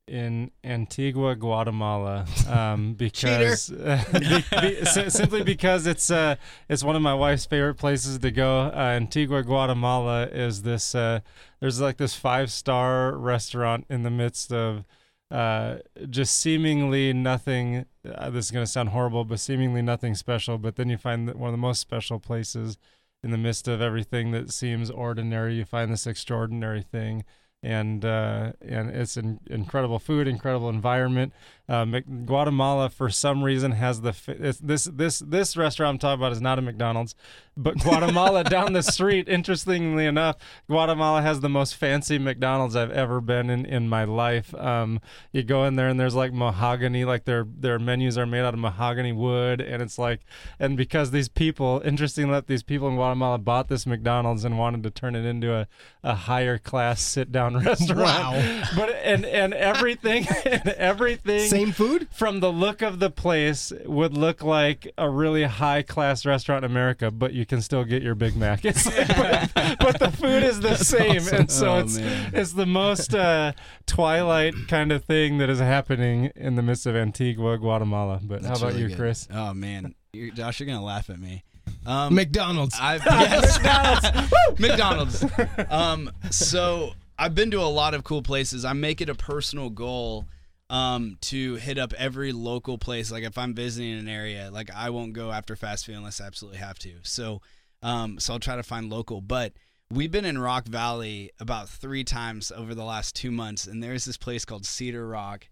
in Antigua, Guatemala, um, because be, be, si- simply because it's uh, it's one of my wife's favorite places to go. Uh, Antigua, Guatemala is this. Uh, there's like this five star restaurant in the midst of uh, just seemingly nothing. Uh, this is gonna sound horrible, but seemingly nothing special. But then you find that one of the most special places in the midst of everything that seems ordinary, you find this extraordinary thing. And uh, and it's an incredible food, incredible environment. Uh, Guatemala, for some reason, has the this this this restaurant I'm talking about is not a McDonald's, but Guatemala down the street. Interestingly enough, Guatemala has the most fancy McDonald's I've ever been in in my life. Um, you go in there and there's like mahogany, like their their menus are made out of mahogany wood, and it's like, and because these people, interestingly enough, these people in Guatemala bought this McDonald's and wanted to turn it into a, a higher class sit down restaurant. Wow. But and and everything and everything Same food? from the look of the place would look like a really high class restaurant in America, but you can still get your Big Mac. It's like, but, but the food is the same, awesome. and so Oh, it's man. it's the most uh, twilight kind of thing that is happening in the midst of Antigua, Guatemala. But That's how about really you, good. Chris? Oh man, you're, Josh, you're gonna laugh at me. Um, McDonald's. I've yes, McDonald's. Um, so I've been to a lot of cool places. I make it a personal goal um, to hit up every local place. Like if I'm visiting an area, like I won't go after fast food unless I absolutely have to. So, um, so I'll try to find local. But we've been in Rock Valley about three times over the last two months, and there's this place called Cedar Rock.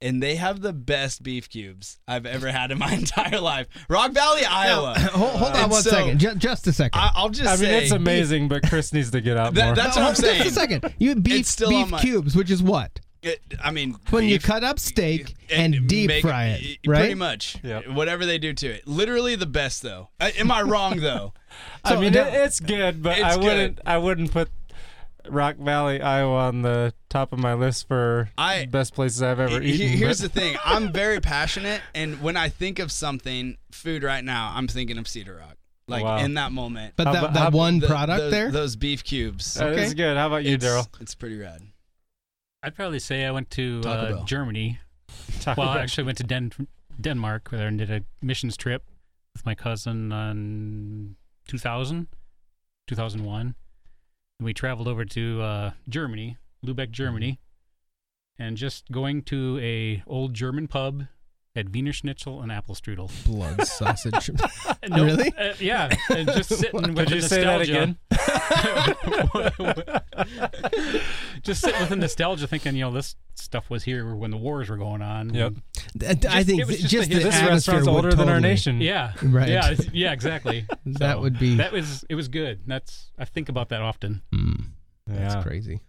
And they have the best beef cubes I've ever had in my entire life. Rock Valley, Iowa. hold, hold on And one so- second. Ju- just a second. I, I'll just I mean, it's amazing, but Chris needs to get out That- more. that's No, what I'm hold- saying. Just a second. You beef still beef my- cubes, which is what? It, I mean, When you cut up steak and, deep make- fry it, right? Pretty much. Yep. Whatever they do to it. Literally the best though. Uh, am I wrong though? I mean, now- it, it's good, but It's I wouldn't. I wouldn't put Rock Valley, Iowa, on the top of my list for I- best places I've ever He- eaten. Here's the thing. I'm very passionate, and when I think of something, food right now, I'm thinking of Cedar Rock. Like Wow. in that moment. But How that, about- that how- one The- product those, there? Those beef cubes. That Okay. is good. How about you, Daryl? it's pretty rad. I'd probably say I went to uh, Germany. Taco Well, I actually went to Den- Denmark where I did a missions trip with my cousin on 2000, 2001. And we traveled over to uh, Germany, Lubeck, Germany, and just going to a old German pub had Wiener Schnitzel and apple strudel. Blood sausage. Nope. Really? Uh, yeah, and just sitting with Could the you say that nostalgia. again? just sitting with the nostalgia, thinking, you know, this stuff was here when the wars were going on. Yep. Th- I think just, just a- the this atmosphere restaurant's would older than our nation. Yeah. Right. Yeah. Yeah. Exactly. That So, would be. That was. It was good. That's. I think about that often. Mm, that's Yeah. crazy.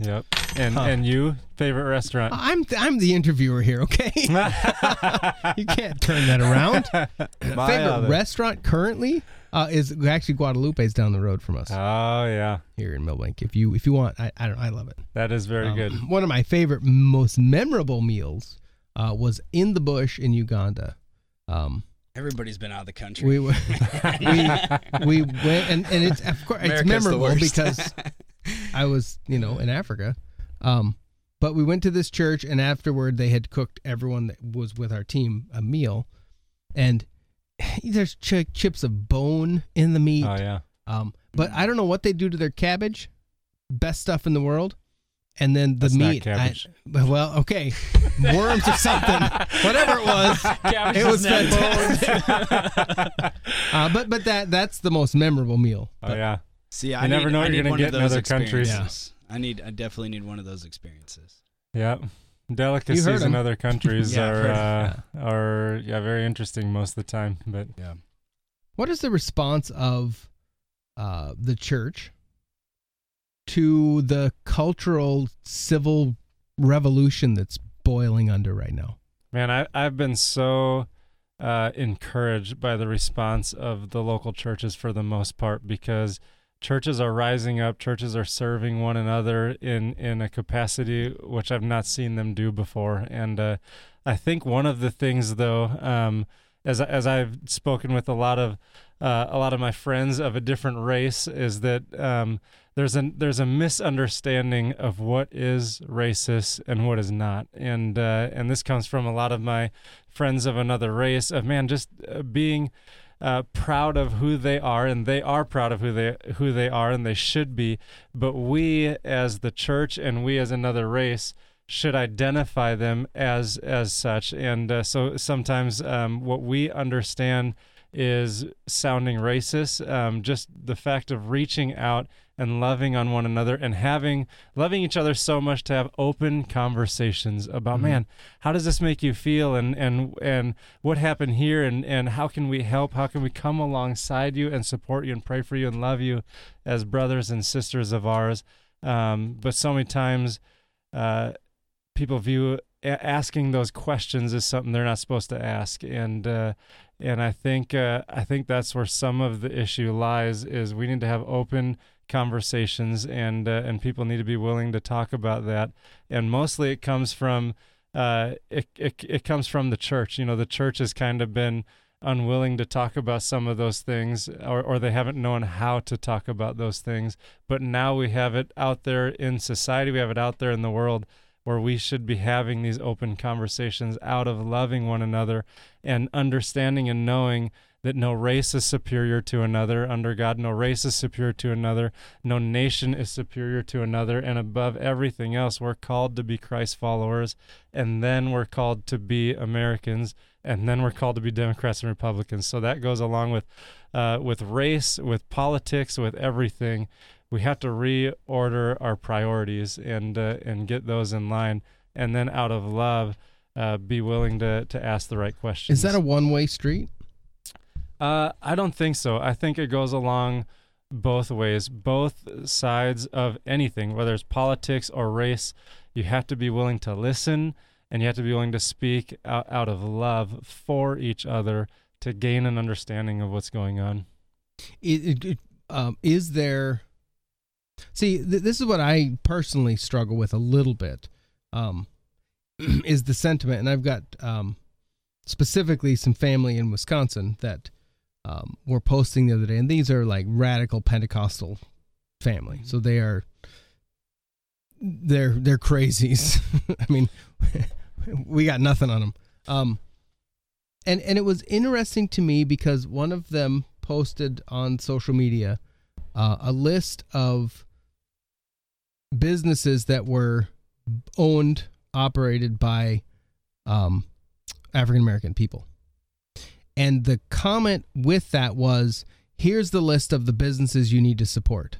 Yep. And Huh. and you favorite restaurant? I'm I'm the interviewer here, okay? you can't turn that around. My Favorite other- restaurant currently uh, is actually Guadalupe's down the road from us Oh yeah, here in Milbank. If you if you want, I I don't I love it. that is very Um, good. One of my favorite, most memorable meals uh, was in the bush in Uganda. Um, Everybody's been out of the country. we were, we we went and, and it's of course it's America's the memorable because I was you know in Africa, um, but we went to this church, and afterward, they had cooked everyone that was with our team a meal, and there's ch- chips of bone in the meat. Oh yeah. Um, but I don't know what they do to their cabbage. Best stuff in the world. And then the That's meat. I- well, okay, worms or something, whatever it was. It was fantastic. uh, but but that that's the most memorable meal. Oh yeah. See, I never need, know I what you're gonna one get of in those other countries. experiences. I need. I definitely need one of those experiences. Yeah. Delicacies in other countries Yeah, are heard uh, are yeah very interesting most of the time. But Yeah. What is the response of uh, the church to the cultural civil revolution that's boiling under right now? Man, I, I've been so uh, encouraged by the response of the local churches for the most part because churches are rising up, churches are serving one another in, in a capacity which I've not seen them do before. And uh, I think one of the things, though, um, as as I've spoken with a lot of uh, a lot of my friends of a different race, is that um, there's a there's a misunderstanding of what is racist and what is not, and uh, and this comes from a lot of my friends of another race of man just uh, being uh, proud of who they are, and they are proud of who they who they are, and they should be. But we, as the church, and we as another race, should identify them as as such. And uh, so sometimes um, what we understand is sounding racist. Um, just the fact of reaching out and loving on one another and having loving each other so much to have open conversations about Mhm. man how does this make you feel and and and what happened here and and how can we help how can we come alongside you and support you and pray for you and love you as brothers and sisters of ours um, but so many times uh, people view a- asking those questions is something they're not supposed to ask. And uh, and I think uh, I think that's where some of the issue lies is we need to have open conversations and uh, and people need to be willing to talk about that. And mostly it comes from uh, it, it it comes from the church. You know the church has kind of been unwilling to talk about some of those things or, or they haven't known how to talk about those things. But now we have it out there in society. We have it out there in the world where we should be having these open conversations out of loving one another and understanding and knowing that no race is superior to another under God, no race is superior to another, no nation is superior to another, and above everything else, we're called to be Christ followers, and then we're called to be Americans, and then we're called to be Democrats and Republicans. So that goes along with, uh, with race, with politics, with everything. We have to reorder our priorities and uh, and get those in line, and then out of love, uh, be willing to to ask the right questions. Is that a one way street? Uh, I don't think so. I think it goes along both ways, both sides of anything, whether it's politics or race. You have to be willing to listen and you have to be willing to speak out, out of love for each other to gain an understanding of what's going on. It, it, it, um, is there? See, th- this is what I personally struggle with a little bit. Um, is the sentiment, and I've got um, specifically some family in Wisconsin that um, were posting the other day, and these are like radical Pentecostal family, so they are they're they're crazies. I mean, we got nothing on them. Um, and and it was interesting to me because one of them posted on social media uh, a list of businesses that were owned operated by um, African American people. And the comment with that was here's the list of the businesses you need to support.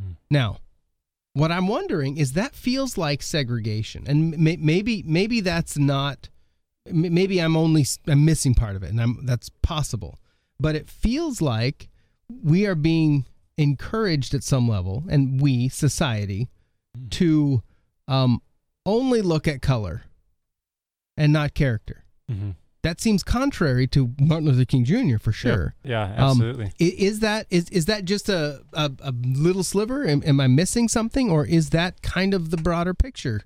Hmm. Now, what I'm wondering is that feels like segregation. And may, maybe maybe that's not maybe I'm only I'm missing part of it and I'm that's possible. But it feels like we are being encouraged at some level and we society to um, only look at color and not character. Mm-hmm. That seems contrary to Martin Luther King Jr. for sure. Yeah, Um, absolutely. I- Is that is is that just a a, a little sliver? Am, am I missing something, or is that kind of the broader picture?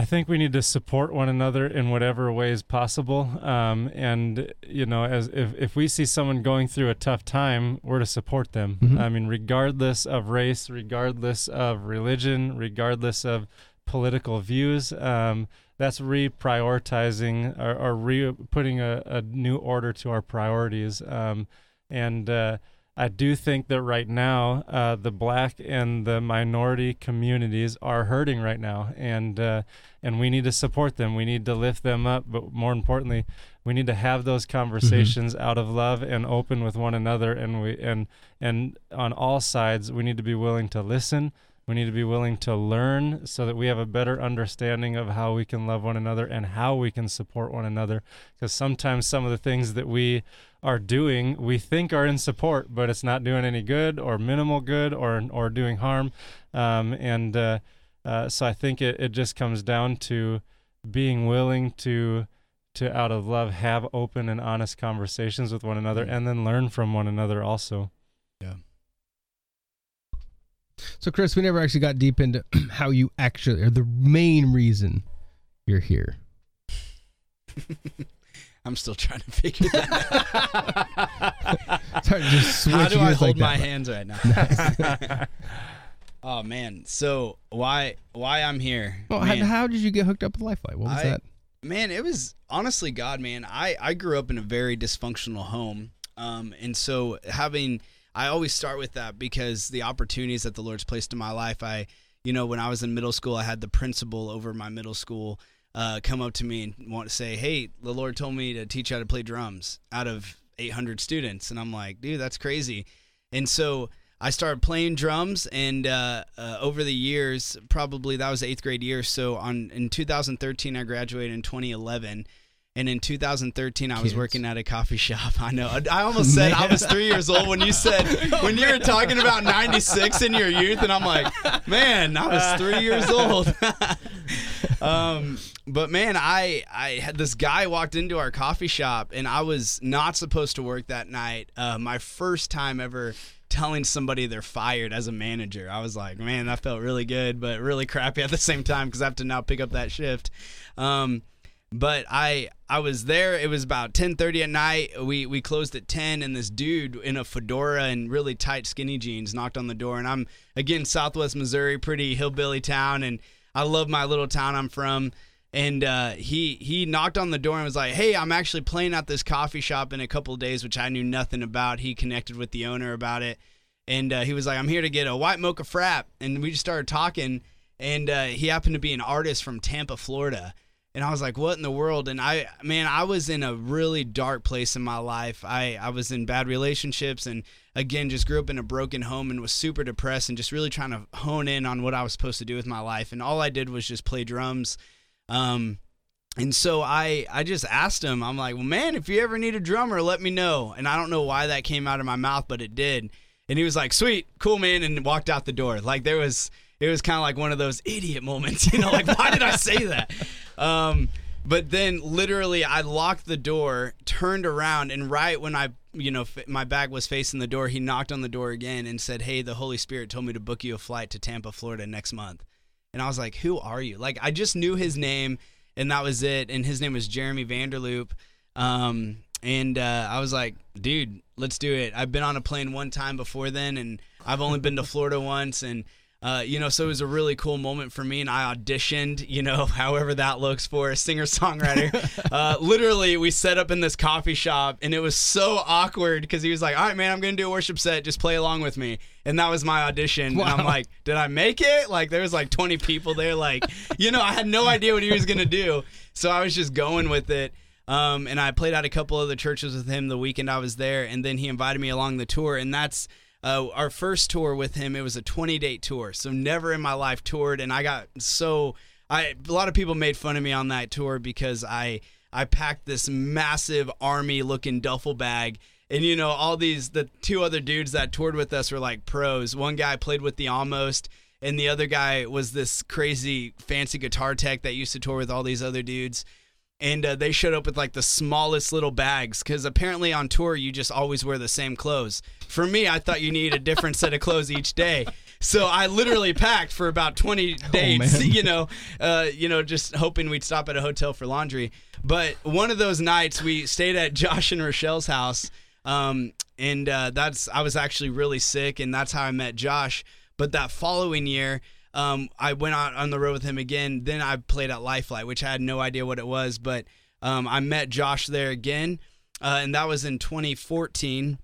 I think we need to support one another in whatever ways possible. Um, and you know, as if if we see someone going through a tough time, we're to support them. Mhm. I mean, regardless of race, regardless of religion, regardless of political views. Um, that's reprioritizing or, or re putting a, a new order to our priorities. Um, and uh, I do think that right now, uh, the black and the minority communities are hurting right now, and uh, and we need to support them. We need to lift them up, but more importantly, we need to have those conversations out of love and open with one another. And we and and on all sides, we need to be willing to listen. We need to be willing to learn so that we have a better understanding of how we can love one another and how we can support one another. Because sometimes some of the things that we are doing, we think are in support, but it's not doing any good or minimal good or or doing harm. Um, and uh, uh, so I think it, it just comes down to being willing to to out of love have open and honest conversations with one another and then learn from one another also. So, Chris, we never actually got deep into how you actually, or the main reason you're here. I'm still trying to figure that out. It's hard to just switch How do I hold like my that. hands right now? oh man. So why why I'm here? Well, how, how did you get hooked up with Lifelight? What was I- that? man it was honestly god man i i grew up in a very dysfunctional home um and so having i always start with that because the opportunities that the lord's placed in my life i you know when i was in middle school i had the principal over my middle school uh, come up to me and want to say hey the lord told me to teach you how to play drums out of 800 students and i'm like dude that's crazy and so I started playing drums, and uh, uh, over the years, probably that was eighth grade year. So on in 2013, I graduated in 2011, and in 2013, I was Kids. working at a coffee shop. I know. I almost said I was three years old when you said when you were talking about 96 in your youth, and I'm like, man, I was three years old. um, but man, I I had this guy walked into our coffee shop, and I was not supposed to work that night. Uh, my first time ever telling somebody they're fired as a manager. I was like, man, that felt really good, but really crappy at the same time because I have to now pick up that shift. Um, but I I was there. It was about 10:30 at night. We we closed at 10, and this dude in a fedora and really tight skinny jeans knocked on the door. And I'm again Southwest Missouri, pretty hillbilly town, and I love my little town I'm from. And uh, he he knocked on the door and was like, "Hey, I'm actually playing at this coffee shop in a couple days, which I knew nothing about." He connected with the owner about it, and uh, he was like, "I'm here to get a white mocha frap," and we just started talking. And uh, he happened to be an artist from Tampa, Florida, and I was like, "What in the world?" And I, man, I was in a really dark place in my life. I I was in bad relationships, and again, just grew up in a broken home and was super depressed, and just really trying to hone in on what I was supposed to do with my life. And all I did was just play drums. Um, and so I I just asked him, I'm like, well, man, if you ever need a drummer, let me know. And I don't know why that came out of my mouth, but it did. And he was like, sweet, cool, man, and walked out the door. Like there was, it was kind of like one of those idiot moments, you know, like why did I say that? Um, but then literally, I locked the door, turned around, and right when I, you know, my bag was facing the door, he knocked on the door again and said, "Hey, the Holy Spirit told me to book you a flight to Tampa, Florida next month." And I was like, "Who are you?" Like I just knew his name, and that was it. And his name was Jeremy Vanderloop. Um, and uh, I was like, "Dude, let's do it." I've been on a plane one time before then, and I've only been to Florida once, and uh, you know, so it was a really cool moment for me, and I auditioned, you know, however that looks for a singer songwriter. uh, literally, we set up in this coffee shop, and it was so awkward because he was like, "All right, man, I'm gonna do a worship set. Just play along with me." And that was my audition. And I'm like, "Did I make it?" Like, there was like 20 people there. Like, you know, I had no idea what he was gonna do, so I was just going with it. Um, and I played at a couple of the churches with him the weekend I was there, and then he invited me along the tour, and that's uh, our first tour with him. It was a 20 date tour, so never in my life toured, and I got so I a lot of people made fun of me on that tour because I I packed this massive army looking duffel bag. And you know, all these the two other dudes that toured with us were like pros. One guy played with the almost, and the other guy was this crazy fancy guitar tech that used to tour with all these other dudes and uh, they showed up with like the smallest little bags because apparently on tour you just always wear the same clothes. For me, I thought you needed a different set of clothes each day, so I literally packed for about twenty days, man. you know, uh, you know, just hoping we'd stop at a hotel for laundry. But one of those nights we stayed at Josh and Rochelle's house, um, and uh, that's I was actually really sick, and that's how I met Josh. But that following year, um, I went out on the road with him again. Then I played at Lifelight, which I had no idea what it was, but um, I met Josh there again, uh, and that was in 2014.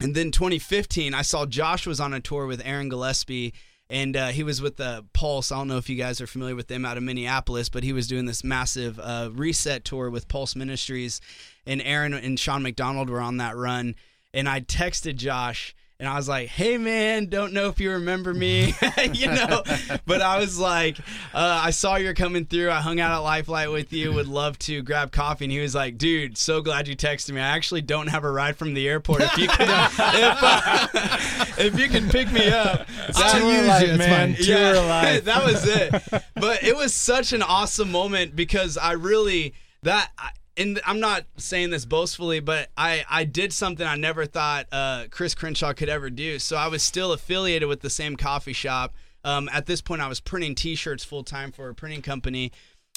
And then 2015, I saw Josh was on a tour with Aaron Gillespie, and uh, he was with the Pulse. I don't know if you guys are familiar with them out of Minneapolis, but he was doing this massive uh, reset tour with Pulse Ministries, and Aaron and Sean McDonald were on that run. And I texted Josh and I was like, "Hey, man, don't know if you remember me, you know." But I was like, uh, "I saw you're coming through. I hung out at Lifelight with you. Would love to grab coffee." And he was like, "Dude, so glad you texted me. I actually don't have a ride from the airport. If you could, if, uh, if you can pick me up, I'll use it's man. life. that was it. But it was such an awesome moment because I really that. And I'm not saying this boastfully, but I, I did something I never thought uh, Chris Crenshaw could ever do. So I was still affiliated with the same coffee shop. Um, at this point, I was printing T-shirts full time for a printing company,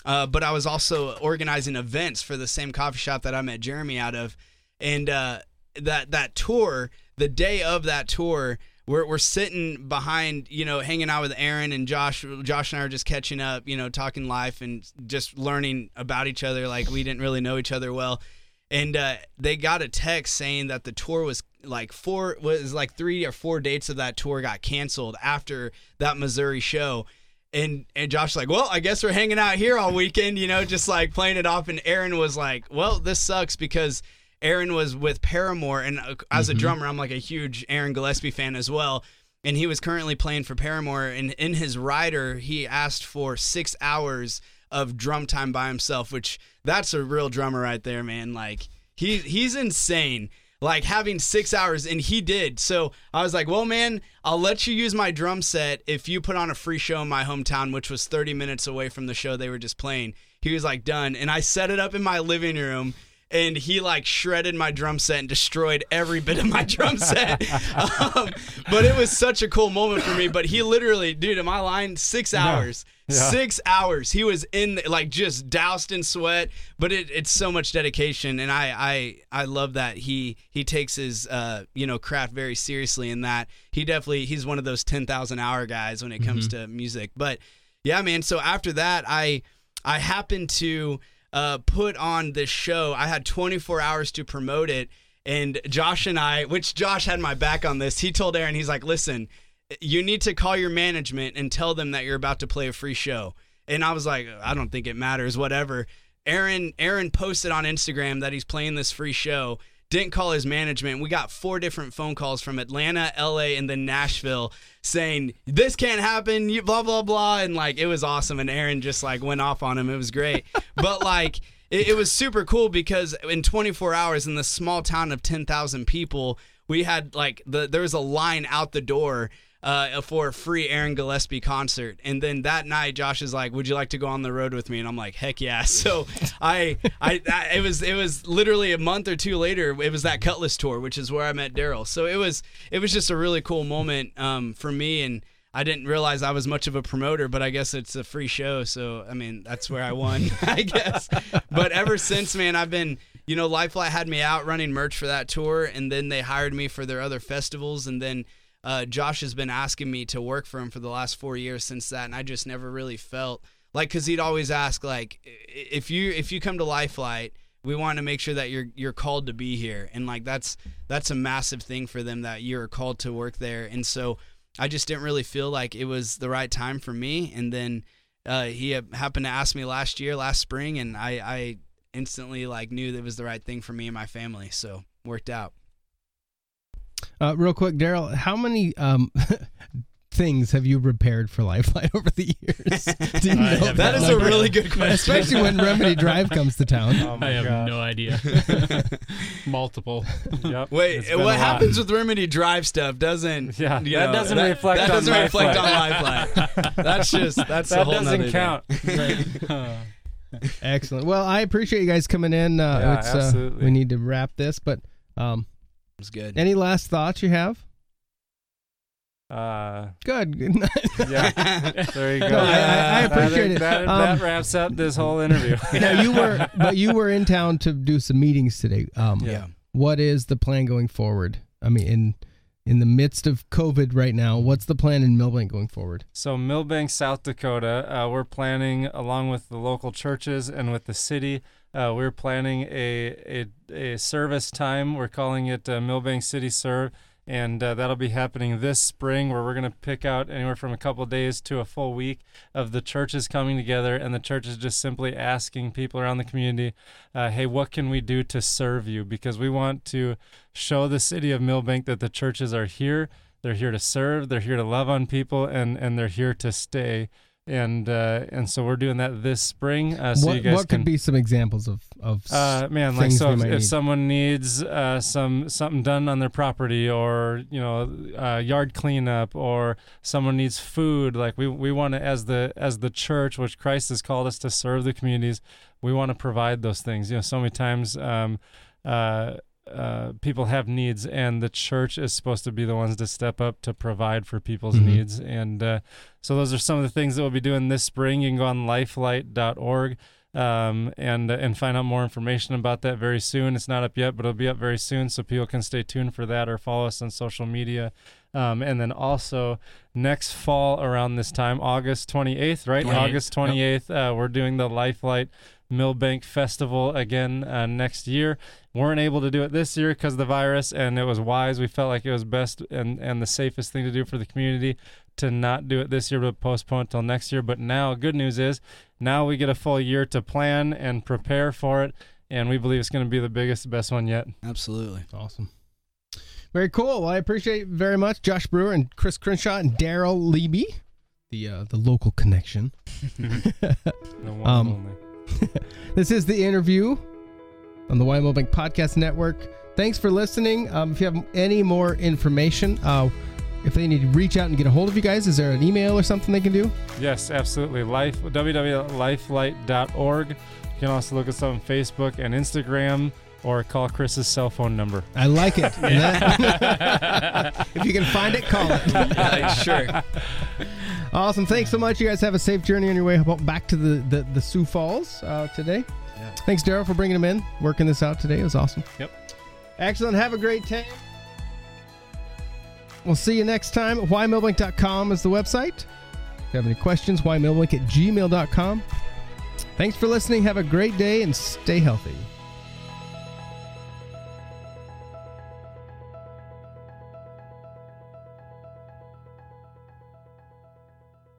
uh, but I was also organizing events for the same coffee shop that I met Jeremy out of. And uh, that that tour, the day of that tour, we're we're sitting behind, you know, hanging out with Aaron and Josh. Josh and I are just catching up, you know, talking life and just learning about each other. Like we didn't really know each other well, and uh, they got a text saying that the tour was like four was like three or four dates of that tour got canceled after that Missouri show. And and Josh like, well, I guess we're hanging out here all weekend, you know, just like playing it off. And Aaron was like, well, this sucks because Aaron was with Paramore, and uh, as a drummer, I'm like a huge Aaron Gillespie fan as well. And he was currently playing for Paramore, and in his rider, he asked for six hours of drum time by himself, which that's a real drummer right there, man. Like he he's insane. Like having six hours, and he did. So I was like, well, man, I'll let you use my drum set if you put on a free show in my hometown, which was 30 minutes away from the show they were just playing. He was like, done. And I set it up in my living room and he like shredded my drum set and destroyed every bit of my drum set. um, but it was such a cool moment for me. But he literally, dude, in my line, six hours. Yeah. Six hours. He was in like just doused in sweat, but it, it's so much dedication, and I I I love that he he takes his uh you know craft very seriously. In that he definitely he's one of those ten thousand hour guys when it comes to music. But yeah, man. So after that, I I happened to uh, put on this show. I had 24 hours to promote it. And Josh and I, which Josh had my back on this, he told Aaron, he's like, listen, you need to call your management and tell them that you're about to play a free show. And I was like, I don't think it matters, whatever. Aaron Aaron posted on Instagram that he's playing this free show. Didn't call his management. We got four different phone calls from Atlanta, LA, and then Nashville saying this can't happen. You blah blah blah, and like it was awesome. And Aaron just like went off on him. It was great. but like it, it was super cool because in 24 hours in this small town of 10,000 people, we had like the there was a line out the door uh, for a free Aaron Gillespie concert. And then that night, Josh is like, "Would you like to go on the road with me?" And I'm like, "Heck yeah!" So I, I, I, it was it was literally a month or two later. It was that Cutlass tour, which is where I met Daryl. So it was it was just a really cool moment um, for me and. I didn't realize I was much of a promoter, but I guess it's a free show, so I mean that's where I won, I guess. But ever since, man, I've been, you know, Lifelight had me out running merch for that tour, and then they hired me for their other festivals, and then uh, Josh has been asking me to work for him for the last four years since that, and I just never really felt like because he'd always ask like if you if you come to Lifelight, we want to make sure that you're you're called to be here, and like that's that's a massive thing for them that you're called to work there, and so I just didn't really feel like it was the right time for me, and then uh, he happened to ask me last year, last spring, and I I instantly like knew that it was the right thing for me and my family, so worked out. Uh, real quick, Daryl, how many um, things have you repaired for Lifelight over the years? Do you know That no is a really good question. Especially when Remedy Drive comes to town. Oh I have gosh. no idea. Multiple. Yep. Wait, what happens with Remedy Drive stuff doesn't? Yeah, you that know, doesn't that, reflect That on doesn't reflect on Lifelight. Lifelight. That's just that's a That whole doesn't count. Excellent. Well, I appreciate you guys coming in. Uh, Yeah, it's, uh, absolutely. we need to wrap this, but um, It's good. any last thoughts you have? Uh, Good. Good yeah, there you go. No, I- I- I I think appreciate it. That, Um, that wraps up this whole interview. now you were, but you were in town to do some meetings today. Um, yeah. What is the plan going forward? I mean, in in the midst of COVID right now. What's the plan in Milbank going forward? So Milbank, South Dakota, uh, we're planning along with the local churches and with the city. Uh, we're planning a, a a service time. We're calling it uh, Milbank City Serve, and uh, that'll be happening this spring. Where we're going to pick out anywhere from a couple days to a full week of the churches coming together, and the churches just simply asking people around the community, uh, "Hey, what can we do to serve you?" Because we want to show the city of Milbank that the churches are here. They're here to serve. They're here to love on people, and and they're here to stay. And uh, and so we're doing that this spring. Uh, so what you guys what can could be some examples of of uh, man, like so if, if someone needs uh, some something done on their property, or you know, uh, yard cleanup, or someone needs food, like we we want to as the as the church, which Christ has called us to serve the communities, we want to provide those things. You know, so many times. Um, uh, uh, people have needs, and the church is supposed to be the ones to step up to provide for people's Mhm. needs. And uh, so, those are some of the things that we'll be doing this spring. You can go on lifelight.org um, and and find out more information about that very soon. It's not up yet, but it'll be up very soon, so people can stay tuned for that or follow us on social media. Um, and then also next fall around this time, August 28th, right? 28th, August 28th, uh, we're doing the Lifelight Milbank Festival again uh, next year. Weren't able to do it this year because of the virus, and it was wise. We felt like it was best and, and the safest thing to do for the community to not do it this year, but postpone until next year. But now, good news is now we get a full year to plan and prepare for it, and we believe it's going to be the biggest, best one yet. Absolutely. Awesome. Very cool. Well, I appreciate very much Josh Brewer and Chris Crenshaw and Daryl Liebe, the uh, the local connection. The one Um, only. This is the interview on the YMilbank Podcast Network. Thanks for listening. Um, if you have any more information, uh, if they need to reach out and get a hold of you guys, is there an email or something they can do? Yes, absolutely. Life www.lifelight.org. You can also look us up on Facebook and Instagram or call Chris's cell phone number. I like it. That- if you can find it, call it. Yeah, sure. Awesome. Thanks so much. You guys have a safe journey on your way back to the, the, the Sioux Falls uh, today. Yeah. Thanks, Daryl, for bringing them in, working this out today. It was awesome. Yep. Excellent. Have a great time. We'll see you next time. YMilbank.com is the website. If you have any questions, ymilbank at gmail.com. Thanks for listening. Have a great day and stay healthy.